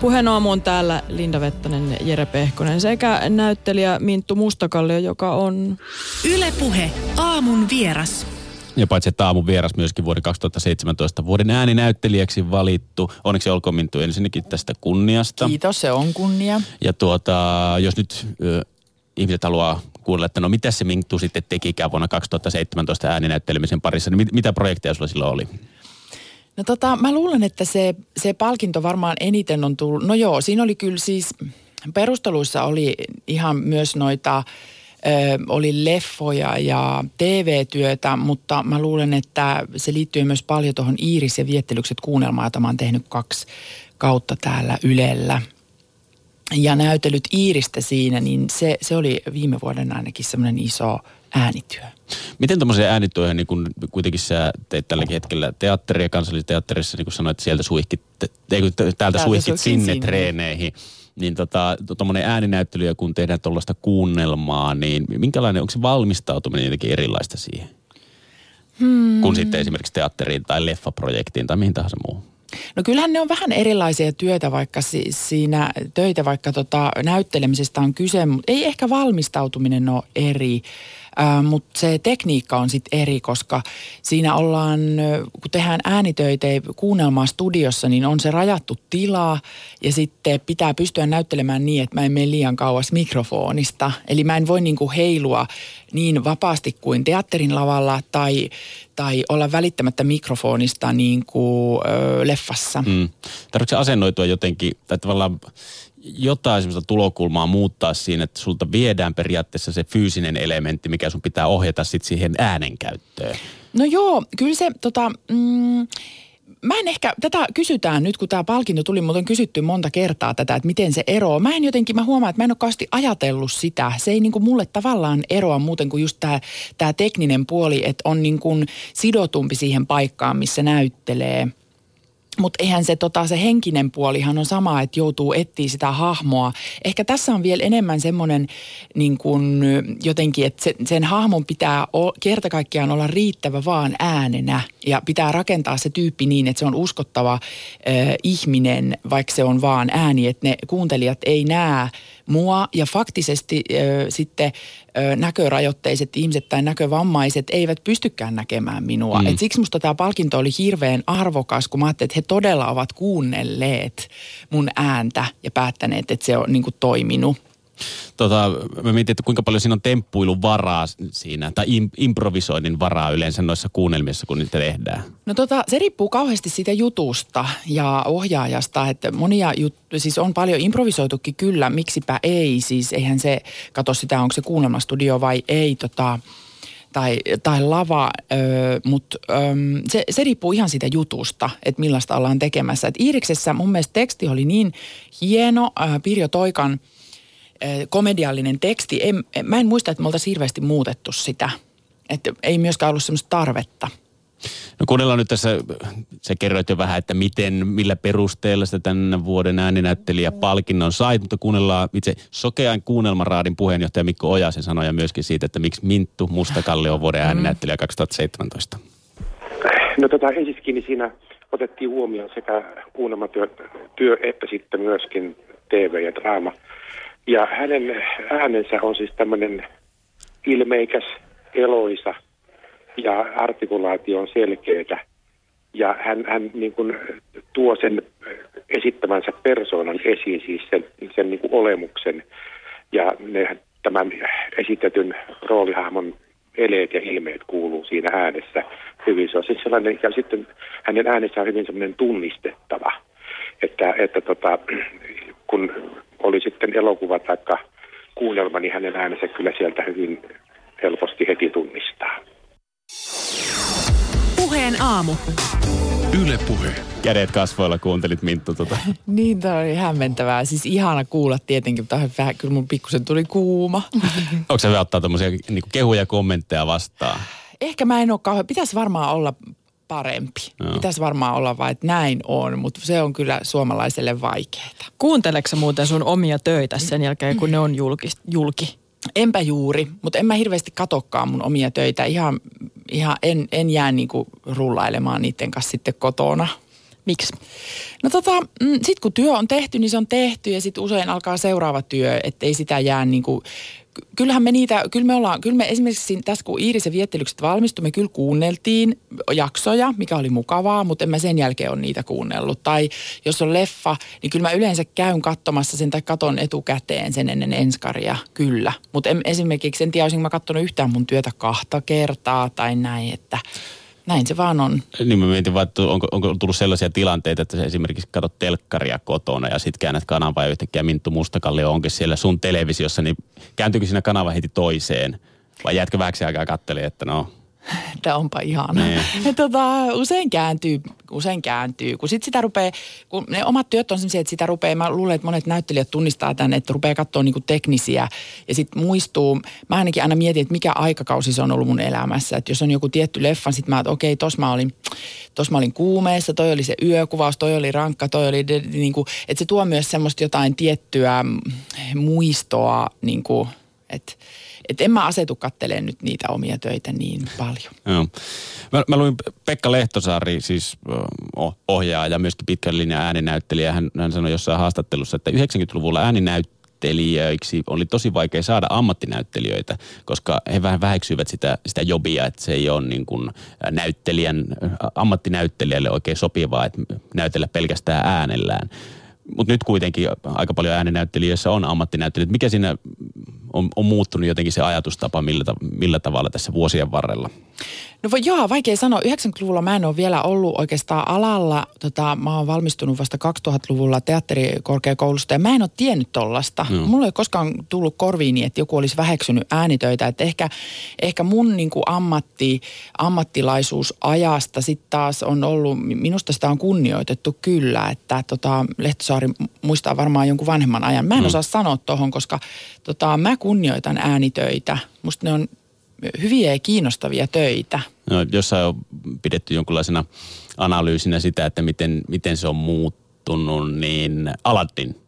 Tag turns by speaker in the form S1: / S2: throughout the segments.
S1: Puheen aamu on täällä Linda Vettanen, Jere Pehkonen sekä näyttelijä Minttu Mustakallio, joka on...
S2: Ylepuhe aamun vieras.
S3: Ja paitsi että aamun vieras myöskin vuoden 2017 vuoden ääninäyttelijäksi valittu. Onneksi olkoon Minttu ensinnäkin tästä kunniasta.
S4: Kiitos, se on kunnia.
S3: Ja tuota, jos nyt ö, ihmiset haluaa kuulla, että no mitä se Minttu sitten tekikään vuonna 2017 ääninäyttelemisen parissa, niin mit, mitä projekteja sulla silloin oli?
S4: No tota, mä luulen, että se, se palkinto varmaan eniten on tullut. No joo, siinä oli kyllä siis, perusteluissa oli ihan myös noita, ö, oli leffoja ja TV-työtä, mutta mä luulen, että se liittyy myös paljon tuohon Iiris ja Viettelykset kuunnelmaan, jota mä oon tehnyt kaksi kautta täällä Ylellä. Ja näytelyt Iiristä siinä, niin se, se oli viime vuoden ainakin semmoinen iso äänityö.
S3: Miten tuommoiseen äänityöhön, niin kun kuitenkin sä teet tälläkin hetkellä teatteria kansallisteatterissa, niin kuin sanoit, että sieltä suihkit, ei kun täältä, täältä suihkit sinne,
S4: sinne.
S3: treeneihin, niin tota, tuommoinen ääninäyttely ja kun tehdään tuollaista kuunnelmaa, niin minkälainen, onko se valmistautuminen jotenkin erilaista siihen? Hmm. Kun sitten esimerkiksi teatteriin tai leffaprojektiin tai mihin tahansa muuhun.
S4: No kyllähän ne on vähän erilaisia työtä, vaikka si- siinä töitä, vaikka tota näyttelemisestä on kyse, mutta ei ehkä valmistautuminen ole eri. Mutta se tekniikka on sitten eri, koska siinä ollaan, kun tehdään äänitöitä kuunnelmaa studiossa, niin on se rajattu tila ja sitten pitää pystyä näyttelemään niin, että mä en mene liian kauas mikrofonista. Eli mä en voi niinku heilua niin vapaasti kuin teatterin lavalla tai, tai olla välittämättä mikrofonista niin kuin ö, leffassa.
S3: Mm. Tarvitsetko se asennoitua jotenkin, tai tavallaan jotain semmoista tulokulmaa muuttaa siinä, että sulta viedään periaatteessa se fyysinen elementti, mikä sun pitää ohjata sitten siihen äänenkäyttöön.
S4: No joo, kyllä se tota, mm, mä en ehkä, tätä kysytään nyt, kun tämä palkinto tuli, mutta on kysytty monta kertaa tätä, että miten se eroaa. Mä en jotenkin, mä huomaan, että mä en ole kauheasti ajatellut sitä. Se ei niinku mulle tavallaan eroa muuten kuin just tämä tää tekninen puoli, että on niinku sidotumpi siihen paikkaan, missä näyttelee. Mutta eihän se, tota, se henkinen puolihan on sama, että joutuu etsiä sitä hahmoa. Ehkä tässä on vielä enemmän semmoinen niin jotenkin, että se, sen hahmon pitää o, kerta kaikkiaan olla riittävä vaan äänenä. Ja pitää rakentaa se tyyppi niin, että se on uskottava ö, ihminen, vaikka se on vaan ääni. Että ne kuuntelijat ei näe mua ja faktisesti ö, sitten näkörajoitteiset ihmiset tai näkövammaiset eivät pystykään näkemään minua. Mm. Et siksi musta tämä palkinto oli hirveän arvokas, kun mä ajattelin, että he todella ovat kuunnelleet mun ääntä ja päättäneet, että se on niin kuin toiminut.
S3: Tota, mä mietin, että kuinka paljon siinä on temppuilun varaa siinä, tai im- improvisoinnin varaa yleensä noissa kuunnelmissa, kun niitä tehdään.
S4: No tota, se riippuu kauheasti siitä jutusta ja ohjaajasta, että monia jut- siis on paljon improvisoitukin kyllä, miksipä ei, siis eihän se, kato sitä, onko se kuunnelmastudio vai ei, tota, tai, tai lava, mutta se, se riippuu ihan siitä jutusta, että millaista ollaan tekemässä. Et Iiriksessä mun mielestä teksti oli niin hieno, ö, Pirjo Toikan komediallinen teksti. En, mä en muista, että me oltaisiin hirveästi muutettu sitä. Että ei myöskään ollut semmoista tarvetta.
S3: No kuunnellaan nyt tässä, sä kerroit jo vähän, että miten, millä perusteella sitä tämän vuoden ääninäyttelijä palkinnon sait, mutta kuunnellaan itse Sokean kuunnelmaraadin puheenjohtaja Mikko Ojasen sanoja myöskin siitä, että miksi Minttu Mustakalle on vuoden ääninäyttelijä 2017.
S5: No tota, ensiksikin niin siinä otettiin huomioon sekä kuunnelmatyö työ, että sitten myöskin TV ja draama. Ja hänen äänensä on siis tämmöinen ilmeikäs, eloisa ja artikulaatio on selkeätä. Ja hän, hän niin kuin tuo sen esittämänsä persoonan esiin, siis sen, sen niin kuin olemuksen. Ja ne, tämän esitetyn roolihahmon eleet ja ilmeet kuuluu siinä äänessä hyvin. Se on siis sellainen, ja sitten hänen äänessä on hyvin sellainen tunnistettava, että, että tota, kun oli sitten elokuva tai kuunnelma, niin hänen äänensä kyllä sieltä hyvin helposti heti tunnistaa.
S2: Puheen aamu.
S6: Yle Puhe.
S3: Kädet kasvoilla kuuntelit Minttu tota.
S4: Niin, tämä oli hämmentävää. Siis ihana kuulla tietenkin, mutta vähän, kyllä mun pikkusen tuli kuuma.
S3: Onko se hyvä ottaa tämmöisiä niin kehuja ja kommentteja vastaan?
S4: Ehkä mä en ole kauhean, pitäisi varmaan olla parempi.
S3: Joo.
S4: Pitäisi varmaan olla vain, että näin on, mutta se on kyllä suomalaiselle vaikeaa.
S1: Kuunteleeko sä muuten sun omia töitä sen jälkeen, kun ne on julki? julki?
S4: Enpä juuri, mutta en mä hirveästi katokkaan mun omia töitä. Ihan, ihan en, en jää niinku rullailemaan niiden kanssa sitten kotona.
S1: Miksi?
S4: No tota, mm, sit kun työ on tehty, niin se on tehty ja sitten usein alkaa seuraava työ, ettei sitä jää niin kuin kyllähän me niitä, kyllä me ollaan, kyllä me esimerkiksi tässä kun Iirisen viettelykset valmistui, me kyllä kuunneltiin jaksoja, mikä oli mukavaa, mutta en mä sen jälkeen ole niitä kuunnellut. Tai jos on leffa, niin kyllä mä yleensä käyn katsomassa sen tai katon etukäteen sen ennen enskaria, kyllä. Mutta esimerkiksi en tiedä, olisinko mä katsonut yhtään mun työtä kahta kertaa tai näin, että näin se vaan on.
S3: Niin mä mietin vaan, että onko, onko tullut sellaisia tilanteita, että sä esimerkiksi katsot telkkaria kotona ja sitten käännät kanavaa ja yhtäkkiä Minttu Mustakallio onkin siellä sun televisiossa, niin kääntyykö siinä kanava heti toiseen? Vai jäätkö vähäksi aikaa kattelemaan, että no
S4: Tämä onpa ihana. Niin. tota, usein kääntyy, usein kääntyy. Kun sit sitä rupeaa, kun ne omat työt on sellaisia, että sitä rupeaa, mä luulen, että monet näyttelijät tunnistaa tämän, että rupeaa katsoa niinku teknisiä ja sitten muistuu. Mä ainakin aina mietin, että mikä aikakausi se on ollut mun elämässä. Että jos on joku tietty leffa, sitten mä, että okei, tos mä olin, tos mä olin kuumeessa, toi oli se yökuvaus, toi oli rankka, toi oli, niin kuin, että se tuo myös semmoista jotain tiettyä muistoa, niin kuin, että että en mä asetu katteleen nyt niitä omia töitä niin paljon.
S3: Joo. Mä, mä luin Pekka Lehtosaari, siis ohjaaja ja myöskin pitkän linjan ääninäyttelijä. Hän, hän sanoi jossain haastattelussa, että 90-luvulla ääninäyttelijöiksi oli tosi vaikea saada ammattinäyttelijöitä, koska he vähän väheksyivät sitä, sitä jobia, että se ei ole niin kuin näyttelijän, ammattinäyttelijälle oikein sopivaa, että näytellä pelkästään äänellään. Mutta nyt kuitenkin aika paljon ääninäyttelijöissä on ammattinäyttelijöitä. Mikä siinä on, on muuttunut jotenkin se ajatustapa millä, millä tavalla tässä vuosien varrella?
S4: No voi, joo, vaikea sanoa. 90-luvulla mä en ole vielä ollut oikeastaan alalla. Tota, mä oon valmistunut vasta 2000-luvulla teatterikorkeakoulusta ja mä en ole tiennyt tollasta. No. Mulla ei koskaan tullut korviini, että joku olisi väheksynyt äänitöitä. Että ehkä, ehkä mun niin kuin ammatti, ammattilaisuusajasta sitten taas on ollut, minusta sitä on kunnioitettu kyllä. Että tota, Lehtosaari muistaa varmaan jonkun vanhemman ajan. Mä en no. osaa sanoa tohon, koska tota, mä kunnioitan äänitöitä. Musta ne on hyviä ja kiinnostavia töitä.
S3: No, jossain on pidetty jonkinlaisena analyysinä sitä, että miten, miten se on muuttunut, niin Aladdin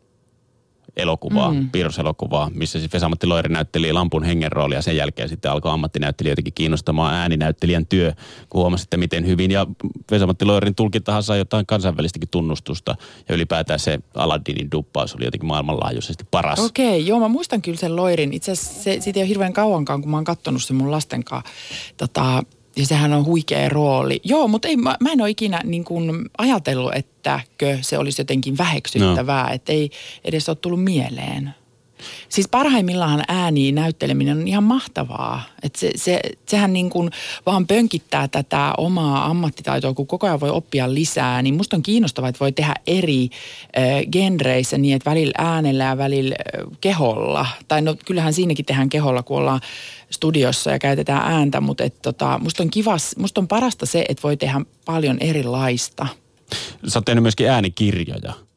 S3: elokuvaa, mm. piirroselokuvaa, missä siis Vesamatti Loiri näytteli Lampun hengen roolia. Sen jälkeen sitten alkoi ammattinäyttelijöitäkin kiinnostamaan ääninäyttelijän työ, kun huomasi, että miten hyvin. Ja Vesamatti Loirin tulkintahan sai jotain kansainvälistäkin tunnustusta. Ja ylipäätään se Aladdinin duppaus oli jotenkin maailmanlaajuisesti paras.
S4: Okei, okay, joo mä muistan kyllä sen Loirin. Itse asiassa se, siitä ei ole hirveän kauankaan, kun mä oon katsonut sen mun lasten kanssa tota, ja sehän on huikea rooli. Joo, mutta ei, mä, mä en ole ikinä niin kuin ajatellut, ettäkö se olisi jotenkin väheksyttävää. No. Että ei edes ole tullut mieleen. Siis parhaimmillaan ääni näytteleminen on ihan mahtavaa. Et se, se, sehän niin kuin vaan pönkittää tätä omaa ammattitaitoa, kun koko ajan voi oppia lisää. Niin musta on kiinnostavaa, että voi tehdä eri äh, genreissä niin, että välillä äänellä ja välillä äh, keholla. Tai no kyllähän siinäkin tehdään keholla, kun ollaan studiossa ja käytetään ääntä, mutta et tota, musta, on kivas, musta on parasta se, että voi tehdä paljon erilaista.
S3: Sä oot tehnyt myöskin äänikirjoja.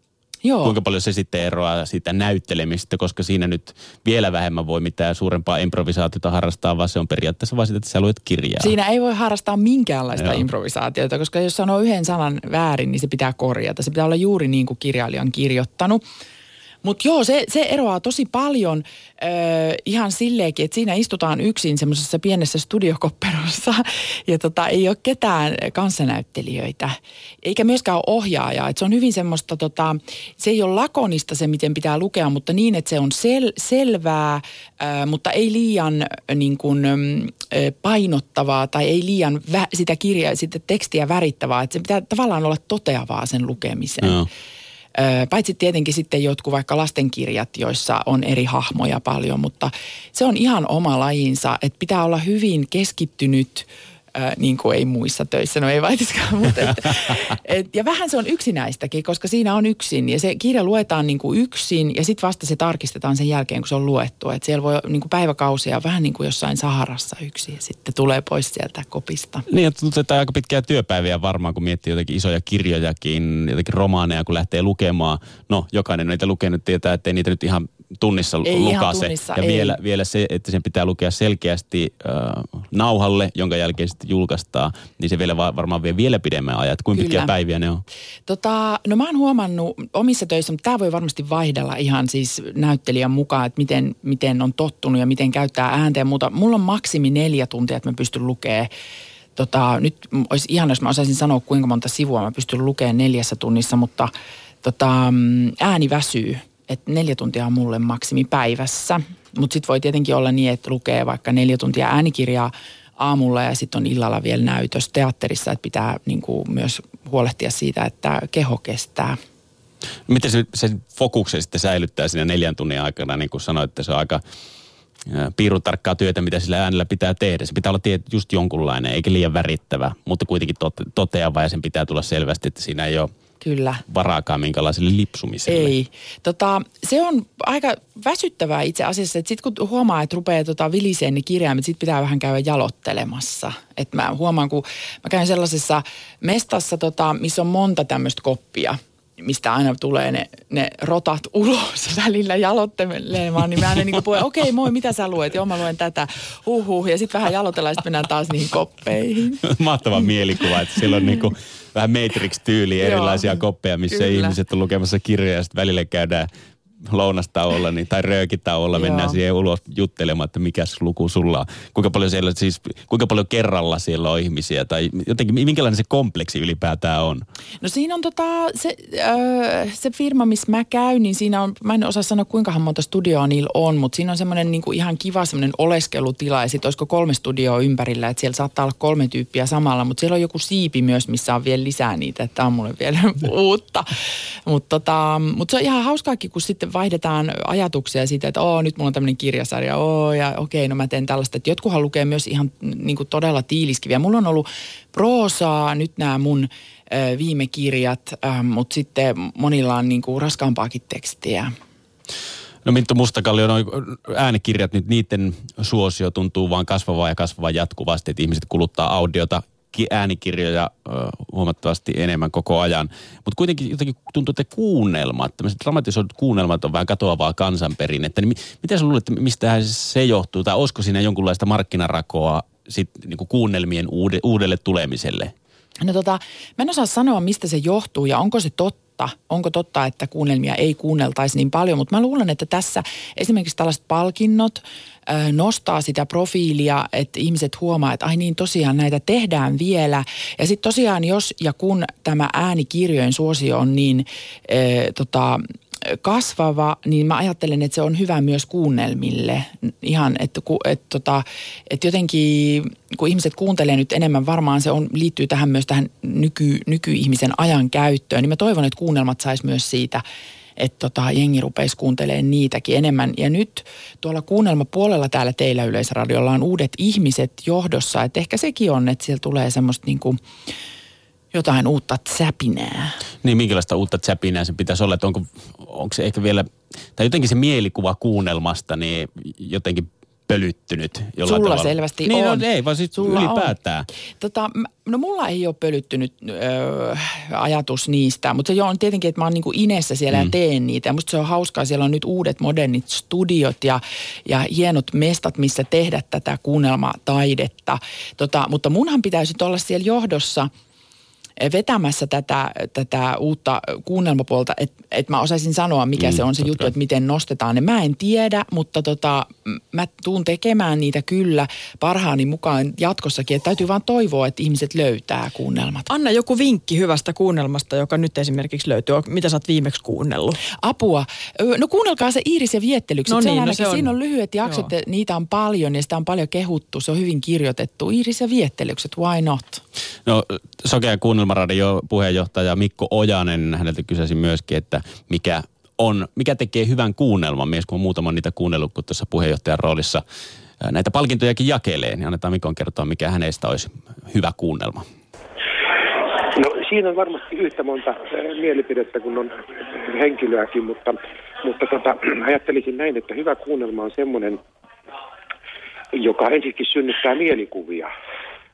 S4: Joo.
S3: Kuinka paljon se sitten eroaa siitä näyttelemistä, koska siinä nyt vielä vähemmän voi mitään suurempaa improvisaatiota harrastaa, vaan se on periaatteessa vain sitä, että sä luet kirjaa.
S4: Siinä ei voi harrastaa minkäänlaista Joo. improvisaatiota, koska jos sanoo yhden sanan väärin, niin se pitää korjata. Se pitää olla juuri niin kuin kirjailija on kirjoittanut. Mutta joo, se, se eroaa tosi paljon ö, ihan silleenkin, että siinä istutaan yksin semmoisessa pienessä studiokopperossa ja tota, ei ole ketään kanssanäyttelijöitä, eikä myöskään ole ohjaajaa. Et se on hyvin semmoista, tota, se ei ole lakonista se, miten pitää lukea, mutta niin, että se on sel, selvää, ö, mutta ei liian niin kuin, ö, painottavaa tai ei liian vä, sitä kirjaa, sitä tekstiä värittävää. Että se pitää tavallaan olla toteavaa sen lukemisen. No. Paitsi tietenkin sitten jotkut vaikka lastenkirjat, joissa on eri hahmoja paljon, mutta se on ihan oma lajinsa, että pitää olla hyvin keskittynyt Äh, niin kuin ei muissa töissä, no ei vaitiskaan, mutta et, et, ja vähän se on yksinäistäkin, koska siinä on yksin ja se kirja luetaan niin kuin yksin ja sitten vasta se tarkistetaan sen jälkeen, kun se on luettu. Että siellä voi niin kuin päiväkausia vähän niin kuin jossain Saharassa yksin ja sitten tulee pois sieltä kopista.
S3: Niin, että tuntuu, aika pitkiä työpäiviä varmaan, kun miettii jotenkin isoja kirjojakin, jotenkin romaaneja, kun lähtee lukemaan. No, jokainen niitä lukenut tietää, että ei niitä nyt ihan tunnissa
S4: ei
S3: lukase.
S4: tunnissa,
S3: ja
S4: ei.
S3: Vielä, vielä se, että sen pitää lukea selkeästi äh, nauhalle, jonka jälkeen sitten julkaistaan, niin se vielä varmaan vie vielä pidemmän ajan. Että kuinka pitkiä päiviä ne on?
S4: Tota, no mä oon huomannut omissa töissä, mutta tämä voi varmasti vaihdella ihan siis näyttelijän mukaan, että miten, miten on tottunut ja miten käyttää ääntä ja muuta. Mulla on maksimi neljä tuntia, että mä pystyn lukemaan tota, nyt olisi ihan, jos mä osaisin sanoa, kuinka monta sivua mä pystyn lukemaan neljässä tunnissa, mutta tota, mm, ääni väsyy. Että neljä tuntia on mulle maksimi päivässä. Mutta sitten voi tietenkin olla niin, että lukee vaikka neljä tuntia äänikirjaa aamulla ja sitten on illalla vielä näytös teatterissa, että pitää niin kuin myös huolehtia siitä, että keho kestää.
S3: Miten se, se fokuksen sitten säilyttää siinä neljän tunnin aikana, niin kuin sanoit, että se on aika piiruntarkkaa työtä, mitä sillä äänellä pitää tehdä. Se pitää olla just jonkunlainen, eikä liian värittävä, mutta kuitenkin tote, toteava ja sen pitää tulla selvästi, että siinä ei ole
S4: Kyllä.
S3: varaakaan minkälaiselle lipsumiselle.
S4: Ei. Tota, se on aika väsyttävää itse asiassa, että sitten kun huomaa, että rupeaa tota viliseen ne kirjaimet, sitten pitää vähän käydä jalottelemassa. Et mä huomaan, kun mä käyn sellaisessa mestassa, tota, missä on monta tämmöistä koppia – mistä aina tulee ne, ne rotat ulos välillä jalottelemaan, niin mä aina niin kuin okei okay, moi, mitä sä luet? Joo, mä luen tätä, huhhuh, ja sitten vähän jalotellaan, ja sitten mennään taas niihin koppeihin.
S3: Mahtava mielikuva, että siellä on niin kuin vähän Matrix-tyyli erilaisia koppeja, missä Kyllä. ihmiset on lukemassa kirjoja, ja sitten välillä käydään lounastauolla niin, tai röökitauolla mennään siihen ulos juttelemaan, että mikä luku sulla on. Kuinka paljon, siellä, siis, kuinka paljon kerralla siellä on ihmisiä tai jotenkin minkälainen se kompleksi ylipäätään on?
S4: No siinä on tota, se, öö, se firma, missä mä käyn, niin siinä on, mä en osaa sanoa kuinka monta studioa niillä on, mutta siinä on semmoinen niin kuin ihan kiva semmoinen oleskelutila ja sitten olisiko kolme studioa ympärillä, että siellä saattaa olla kolme tyyppiä samalla, mutta siellä on joku siipi myös, missä on vielä lisää niitä, että tämä on mulle vielä uutta. Mutta tota, mut se on ihan hauskaakin, kun sitten vaihdetaan ajatuksia siitä, että oo, nyt mulla on tämmöinen kirjasarja, oo, ja okei, no mä teen tällaista. Että jotkuhan lukee myös ihan niin kuin todella tiiliskiviä. Mulla on ollut proosaa, nyt nämä mun ö, viime kirjat, ö, mutta sitten monilla on niin kuin raskaampaakin tekstiä.
S3: No Minttu Mustakallio, noin äänikirjat nyt, niiden suosio tuntuu vaan kasvavaa ja kasvavaa jatkuvasti, että ihmiset kuluttaa audiota äänikirjoja huomattavasti enemmän koko ajan. Mutta kuitenkin jotenkin tuntuu, että kuunnelmat, tämmöiset dramatisoidut kuunnelmat on vähän katoavaa kansanperinnettä. Niin mitä sä luulet, mistä se johtuu? Tai olisiko siinä jonkunlaista markkinarakoa sit, niin kuunnelmien uude, uudelle tulemiselle?
S4: No tota, mä en osaa sanoa, mistä se johtuu ja onko se totta Onko totta, että kuunnelmia ei kuunneltaisi niin paljon, mutta mä luulen, että tässä esimerkiksi tällaiset palkinnot, nostaa sitä profiilia, että ihmiset huomaa, että ai niin tosiaan näitä tehdään vielä. Ja sitten tosiaan jos ja kun tämä äänikirjojen suosio on niin äh, tota, kasvava, niin mä ajattelen, että se on hyvä myös kuunnelmille. Ihan, että, että, tota, että jotenkin kun ihmiset kuuntelee nyt enemmän, varmaan se on, liittyy tähän myös tähän nyky, nykyihmisen ajan käyttöön, niin mä toivon, että kuunnelmat sais myös siitä että tota, jengi rupeisi kuuntelemaan niitäkin enemmän. Ja nyt tuolla kuunnelmapuolella täällä teillä Yleisradiolla on uudet ihmiset johdossa, että ehkä sekin on, että siellä tulee semmoista niin kuin jotain uutta säpinää.
S3: Niin, minkälaista uutta säpinää se pitäisi olla, että onko, onko se ehkä vielä, tai jotenkin se mielikuva kuunnelmasta, niin jotenkin pölyttynyt
S4: jollain Sulla tavalla. selvästi
S3: niin,
S4: on.
S3: No, ei, vaan siis Sulla ylipäätään.
S4: Tota, no mulla ei ole pölyttynyt ö, ajatus niistä, mutta se on tietenkin, että mä oon niinku inessä siellä mm. ja teen niitä. Ja musta se on hauskaa, siellä on nyt uudet modernit studiot ja, ja hienot mestat, missä tehdä tätä kuunnelmataidetta. Tota, mutta munhan pitäisi olla siellä johdossa – vetämässä tätä, tätä uutta kuunnelmapuolta, että et mä osaisin sanoa, mikä mm, se on se juttu, että miten nostetaan ne. Mä en tiedä, mutta tota, mä tuun tekemään niitä kyllä parhaani mukaan jatkossakin. Että täytyy vaan toivoa, että ihmiset löytää kuunnelmat.
S1: Anna joku vinkki hyvästä kuunnelmasta, joka nyt esimerkiksi löytyy. Mitä sä oot viimeksi kuunnellut?
S4: Apua. No kuunnelkaa se Iiris ja viettelyksi. No niin, no se on. Siinä on lyhyet jaksot, Joo. niitä on paljon ja sitä on paljon kehuttu. Se on hyvin kirjoitettu. Iiris ja viettelykset, why not?
S3: No Sokea Kuunnelmaradion puheenjohtaja Mikko Ojanen, häneltä kysäsin myöskin, että mikä on, mikä tekee hyvän kuunnelman, mies kun on muutama niitä kuunnellut, kun tuossa puheenjohtajan roolissa näitä palkintojakin jakelee, niin annetaan Mikon kertoa, mikä hänestä olisi hyvä kuunnelma.
S5: No siinä on varmasti yhtä monta mielipidettä kuin on henkilöäkin, mutta, mutta tota, ajattelisin näin, että hyvä kuunnelma on semmoinen, joka ensinnäkin synnyttää mielikuvia.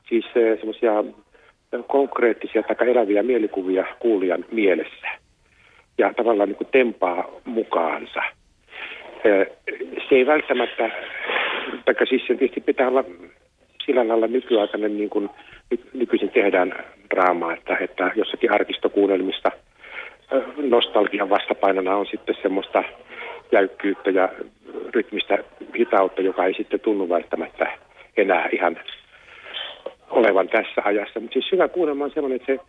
S5: Siis semmoisia konkreettisia tai eläviä mielikuvia kuulijan mielessä ja tavallaan niin kuin tempaa mukaansa. Se ei välttämättä, tai siis sen tietysti pitää olla sillä lailla nykyaikainen, niin kuin nykyisin tehdään draamaa, että, että jossakin arkistokuunnelmista nostalgian vastapainona on sitten semmoista jäykkyyttä ja rytmistä hitautta, joka ei sitten tunnu välttämättä enää ihan olevan tässä ajassa. Mutta siis hyvä kuunnelma on sellainen, että se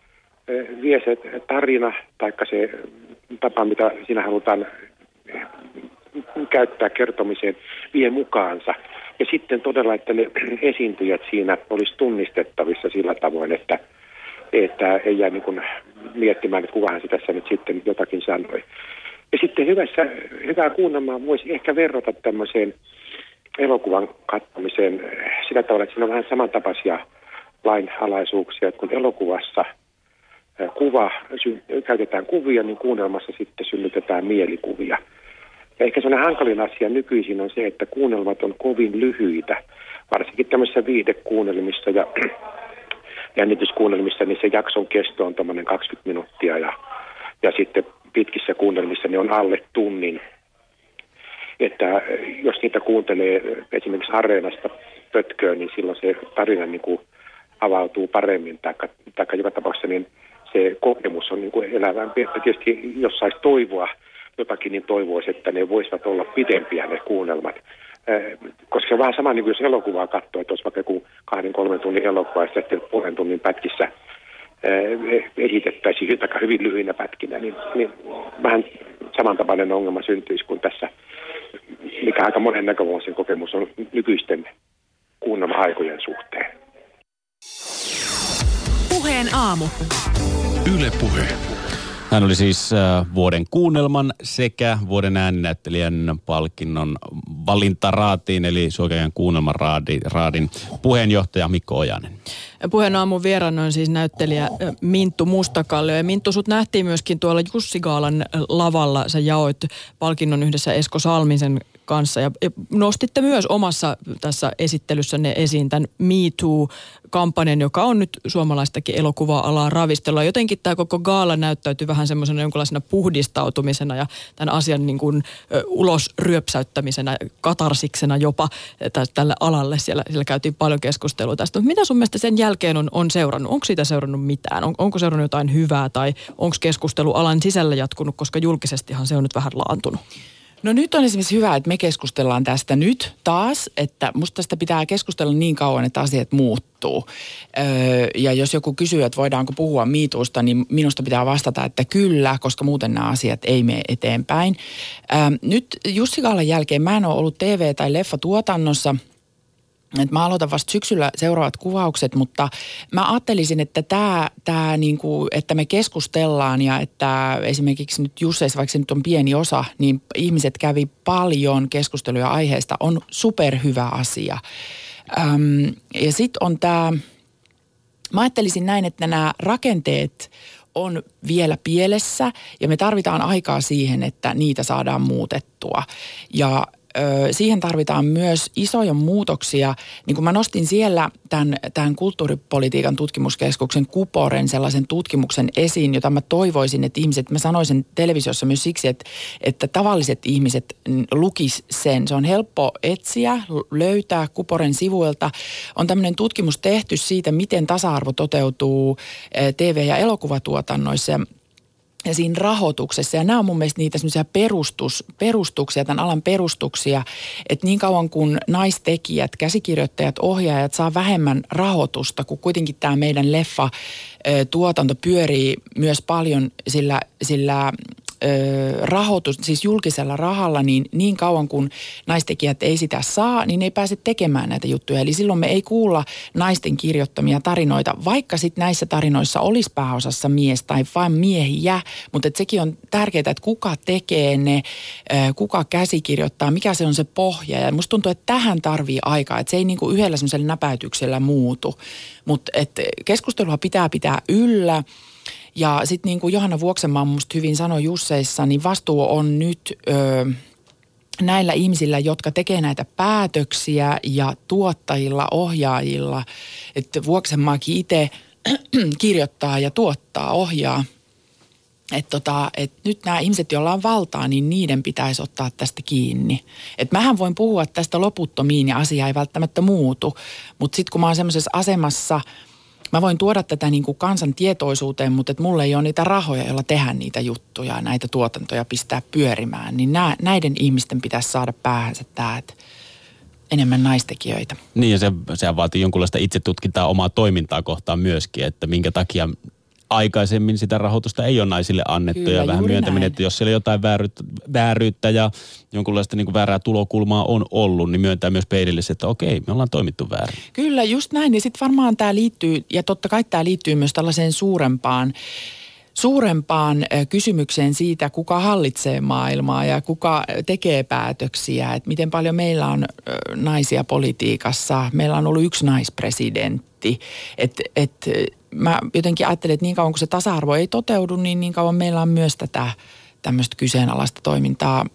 S5: eh, vie se tarina, taikka se tapa, mitä siinä halutaan eh, käyttää kertomiseen, vie mukaansa. Ja sitten todella, että ne esiintyjät siinä olisi tunnistettavissa sillä tavoin, että, että ei jää niin kuin miettimään, että kukahan se tässä nyt sitten jotakin sanoi. Ja sitten hyvässä, hyvää kuunnelmaa voisi ehkä verrata tämmöiseen elokuvan katsamiseen sillä tavalla, että siinä on vähän samantapaisia lainalaisuuksia, että kun elokuvassa kuva, käytetään kuvia, niin kuunnelmassa sitten synnytetään mielikuvia. Ja ehkä sellainen hankalin asia nykyisin on se, että kuunnelmat on kovin lyhyitä, varsinkin tämmöisissä viidekuunnelmissa ja jännityskuunnelmissa, niin se jakson kesto on 20 minuuttia ja, ja sitten pitkissä kuunnelmissa ne on alle tunnin. Että jos niitä kuuntelee esimerkiksi areenasta pötköön, niin silloin se tarina niin kuin avautuu paremmin, tai joka tapauksessa niin se kokemus on niin kuin elävämpi. Että tietysti jos saisi toivoa jotakin, niin toivoisi, että ne voisivat olla pitempiä ne kuunnelmat. Koska se on vähän sama niin kuin jos elokuvaa katsoo, että olisi vaikka joku kahden, kolmen tunnin elokuva ja sitten puolen tunnin pätkissä esitettäisiin jotakin hyvin lyhyinä pätkinä, niin, niin vähän samantapainen ongelma syntyisi kuin tässä, mikä aika monen näkövuosien kokemus on nykyisten kuunnelma-aikojen suhteen.
S2: Puheen aamu.
S6: Yle Puhe.
S3: Hän oli siis äh, vuoden kuunnelman sekä vuoden ääninäyttelijän palkinnon valintaraatiin, eli Suokean kuunnelman raadi, raadin puheenjohtaja Mikko Ojanen.
S1: Puheen aamun vieraan on siis näyttelijä äh, Minttu Mustakallio. Ja Minttu, sut nähtiin myöskin tuolla Jussi Gaalan lavalla. Sä jaoit palkinnon yhdessä Esko Salmisen kanssa. Ja, nostitte myös omassa tässä esittelyssänne esiin tämän Me Too-kampanjan, joka on nyt suomalaistakin elokuva-alaa ravistella. Jotenkin tämä koko gaala näyttäytyy vähän semmoisena jonkinlaisena puhdistautumisena ja tämän asian niin kuin, ulos ryöpsäyttämisenä, katarsiksena jopa tälle alalle. Siellä, siellä käytiin paljon keskustelua tästä. Mutta mitä sun mielestä sen jälkeen on, on seurannut? Onko siitä seurannut mitään? On, onko seurannut jotain hyvää tai onko keskustelu alan sisällä jatkunut, koska julkisestihan se on nyt vähän laantunut?
S4: No nyt on esimerkiksi hyvä, että me keskustellaan tästä nyt taas, että musta tästä pitää keskustella niin kauan, että asiat muuttuu. Öö, ja jos joku kysyy, että voidaanko puhua miituusta, niin minusta pitää vastata, että kyllä, koska muuten nämä asiat ei mene eteenpäin. Öö, nyt Jussi Kallan jälkeen mä en ole ollut TV- tai leffatuotannossa – et mä aloitan vasta syksyllä seuraavat kuvaukset, mutta mä ajattelisin, että tämä, tää niinku, että me keskustellaan ja että esimerkiksi nyt Jusseissa, vaikka se nyt on pieni osa, niin ihmiset kävi paljon keskusteluja aiheesta, on superhyvä asia. Öm, ja sitten on tämä, mä ajattelisin näin, että nämä rakenteet on vielä pielessä ja me tarvitaan aikaa siihen, että niitä saadaan muutettua. Ja siihen tarvitaan myös isoja muutoksia. Niin kuin mä nostin siellä tämän, tämän kulttuuripolitiikan tutkimuskeskuksen Kuporen sellaisen tutkimuksen esiin, jota mä toivoisin, että ihmiset, mä sanoisin televisiossa myös siksi, että, että tavalliset ihmiset lukis sen. Se on helppo etsiä, löytää Kuporen sivuilta. On tämmöinen tutkimus tehty siitä, miten tasa-arvo toteutuu TV- ja elokuvatuotannoissa siinä rahoituksessa. Ja nämä on mun mielestä niitä semmoisia perustus, perustuksia, tämän alan perustuksia, että niin kauan kuin naistekijät, käsikirjoittajat, ohjaajat saa vähemmän rahoitusta, kun kuitenkin tämä meidän leffa tuotanto pyörii myös paljon sillä, sillä rahoitus, siis julkisella rahalla, niin niin kauan kuin naistekijät ei sitä saa, niin ei pääse tekemään näitä juttuja. Eli silloin me ei kuulla naisten kirjoittamia tarinoita, vaikka sitten näissä tarinoissa olisi pääosassa mies tai vain miehiä, mutta sekin on tärkeää, että kuka tekee ne, kuka käsikirjoittaa, mikä se on se pohja. Ja musta tuntuu, että tähän tarvii aikaa, että se ei niinku yhdellä semmoisella näpäytyksellä muutu. Mutta keskustelua pitää pitää yllä. Ja sitten niin kuin Johanna Vuoksenmaa musta hyvin sanoi Jusseissa, niin vastuu on nyt ö, näillä ihmisillä, jotka tekee näitä päätöksiä ja tuottajilla, ohjaajilla. Että Vuoksenmaakin itse kirjoittaa ja tuottaa, ohjaa. Että tota, et nyt nämä ihmiset, joilla on valtaa, niin niiden pitäisi ottaa tästä kiinni. Että mähän voin puhua tästä loputtomiin ja asia ei välttämättä muutu. Mutta sitten kun mä oon semmoisessa asemassa – mä voin tuoda tätä niin kuin kansan tietoisuuteen, mutta että mulla ei ole niitä rahoja, joilla tehdä niitä juttuja, näitä tuotantoja pistää pyörimään. Niin nää, näiden ihmisten pitäisi saada päähänsä tämä, että enemmän naistekijöitä.
S3: Niin ja se, sehän vaatii jonkunlaista itsetutkintaa omaa toimintaa kohtaan myöskin, että minkä takia aikaisemmin sitä rahoitusta ei ole naisille annettu
S4: Kyllä,
S3: ja vähän myöntäminen,
S4: näin.
S3: että jos siellä jotain vääryyttä, vääryyttä ja jonkunlaista niin kuin väärää tulokulmaa on ollut, niin myöntää myös peilille että okei, me ollaan toimittu väärin.
S4: Kyllä, just näin. Ja sitten varmaan tämä liittyy, ja totta kai tämä liittyy myös tällaiseen suurempaan suurempaan ö, kysymykseen siitä, kuka hallitsee maailmaa ja kuka tekee päätöksiä. Että miten paljon meillä on ö, naisia politiikassa. Meillä on ollut yksi naispresidentti. Että et, ö, mä jotenkin ajattelen, että niin kauan kuin se tasa-arvo ei toteudu, niin niin kauan meillä on myös tätä tämmöistä kyseenalaista toimintaa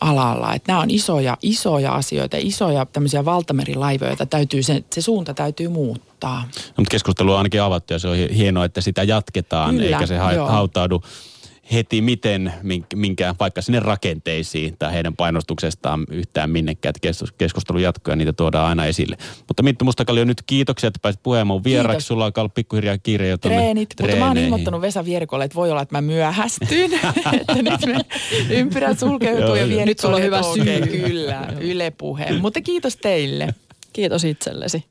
S4: alalla. Että nämä on isoja, isoja asioita, isoja tämmöisiä valtamerilaivoja, joita täytyy, se, se suunta täytyy muuttaa.
S3: No, mutta keskustelu on ainakin avattu ja se on hi- hienoa, että sitä jatketaan,
S4: Kyllä,
S3: eikä se ha- hautaudu heti miten, mink- minkä, vaikka sinne rakenteisiin tai heidän painostuksestaan yhtään minnekään, että keskus- keskustelu jatkuu ja niitä tuodaan aina esille. Mutta Minttu Mustakallio, nyt kiitoksia, että pääsit puheen mun vieraksi.
S4: Kiitos.
S3: Sulla alkaa olla pikkuhiljaa kiire jo
S4: Treenit, mutta mä oon ilmoittanut Vesa Vierikolle, että voi olla, että mä myöhästyn. että nyt me ympyrät sulkeutuu ja. Vierikko
S1: Nyt sulla on hyvä syy.
S4: Kyllä, Yle Puhe. Mutta kiitos teille.
S1: Kiitos itsellesi.